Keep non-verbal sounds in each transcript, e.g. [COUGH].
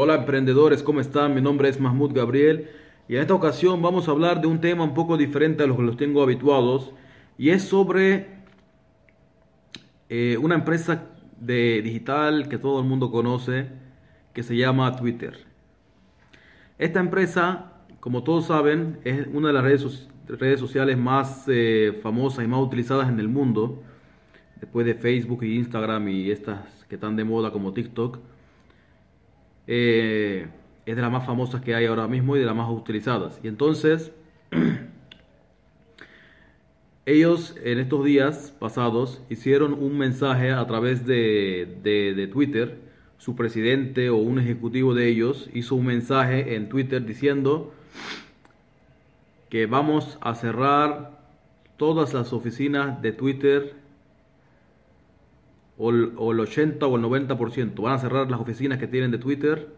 Hola emprendedores, ¿cómo están? Mi nombre es Mahmoud Gabriel y en esta ocasión vamos a hablar de un tema un poco diferente a los que los tengo habituados y es sobre eh, una empresa de digital que todo el mundo conoce que se llama Twitter. Esta empresa, como todos saben, es una de las redes, redes sociales más eh, famosas y más utilizadas en el mundo, después de Facebook y Instagram y estas que están de moda como TikTok. Eh, es de las más famosas que hay ahora mismo y de las más utilizadas. Y entonces, [CLEARS THROAT] ellos en estos días pasados hicieron un mensaje a través de, Twitter. Su presidente o un ejecutivo de ellos hizo un mensaje en Twitter diciendo que vamos a cerrar todas las oficinas de Twitter o el, 80 o el 90%. Van a cerrar las oficinas que tienen de Twitter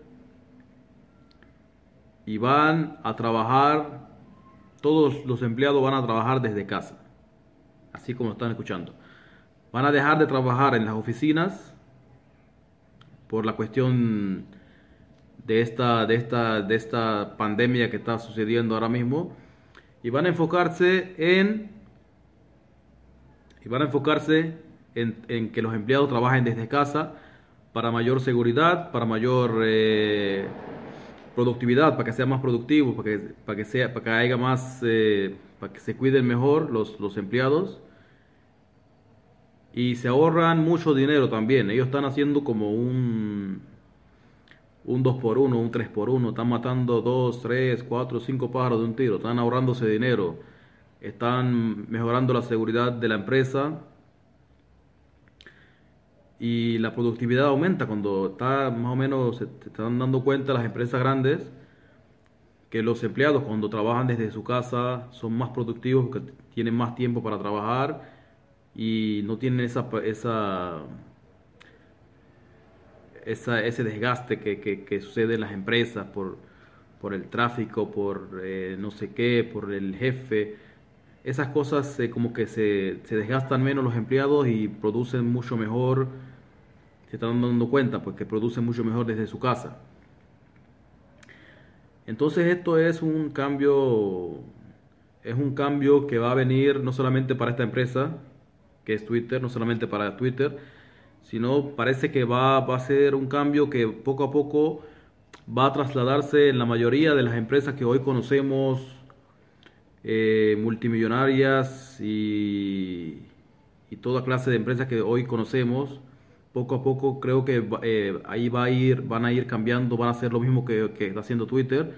y van a trabajar, todos los empleados van a trabajar desde casa, así como están escuchando. Van a dejar de trabajar en las oficinas por la cuestión de esta, de esta, de esta pandemia que está sucediendo ahora mismo y van a enfocarse en y van a enfocarse en, que los empleados trabajen desde casa para mayor seguridad, para mayor eh, productividad, para que sea más productivo, para que, para que, sea, para que haya más, eh, para que se cuiden mejor los, los empleados. Y se ahorran mucho dinero también. Ellos están haciendo como un un 2 por 1 un 3 por 1 están matando 2, 3, 4, 5 pájaros de un tiro, están ahorrándose dinero, están mejorando la seguridad de la empresa y la productividad aumenta cuando está más o menos, se están dando cuenta las empresas grandes que los empleados cuando trabajan desde su casa son más productivos porque tienen más tiempo para trabajar y no tienen esa, esa, esa ese desgaste que, que, sucede en las empresas por, por el tráfico, por eh, no sé qué, por el jefe. Esas cosas como que se, se desgastan menos los empleados y producen mucho mejor se están dando cuenta, pues que produce mucho mejor desde su casa. Entonces esto es un cambio, es un cambio que va a venir no solamente para esta empresa, que es Twitter, no solamente para Twitter, sino parece que va, va a ser un cambio que poco a poco va a trasladarse en la mayoría de las empresas que hoy conocemos, eh, multimillonarias y, toda clase de empresas que hoy conocemos poco a poco creo que eh, ahí va a ir, van a ir cambiando, van a hacer lo mismo que, está haciendo Twitter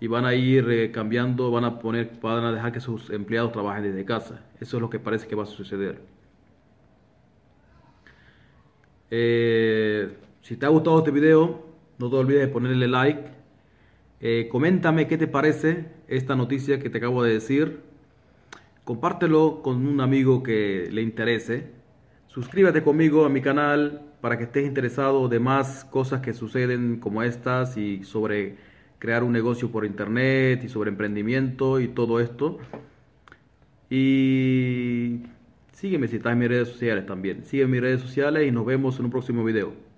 y van a ir eh, cambiando, van a poner, van a dejar que sus empleados trabajen desde casa. Eso es lo que parece que va a suceder. Si te ha gustado este video, no te olvides de ponerle like. Coméntame qué te parece esta noticia que te acabo de decir. Compártelo con un amigo que le interese. Suscríbete conmigo a mi canal para que estés interesado de más cosas que suceden como estas y sobre crear un negocio por internet y sobre emprendimiento y todo esto. Y sígueme si estás en mis redes sociales también. En mis redes sociales y nos vemos en un próximo video.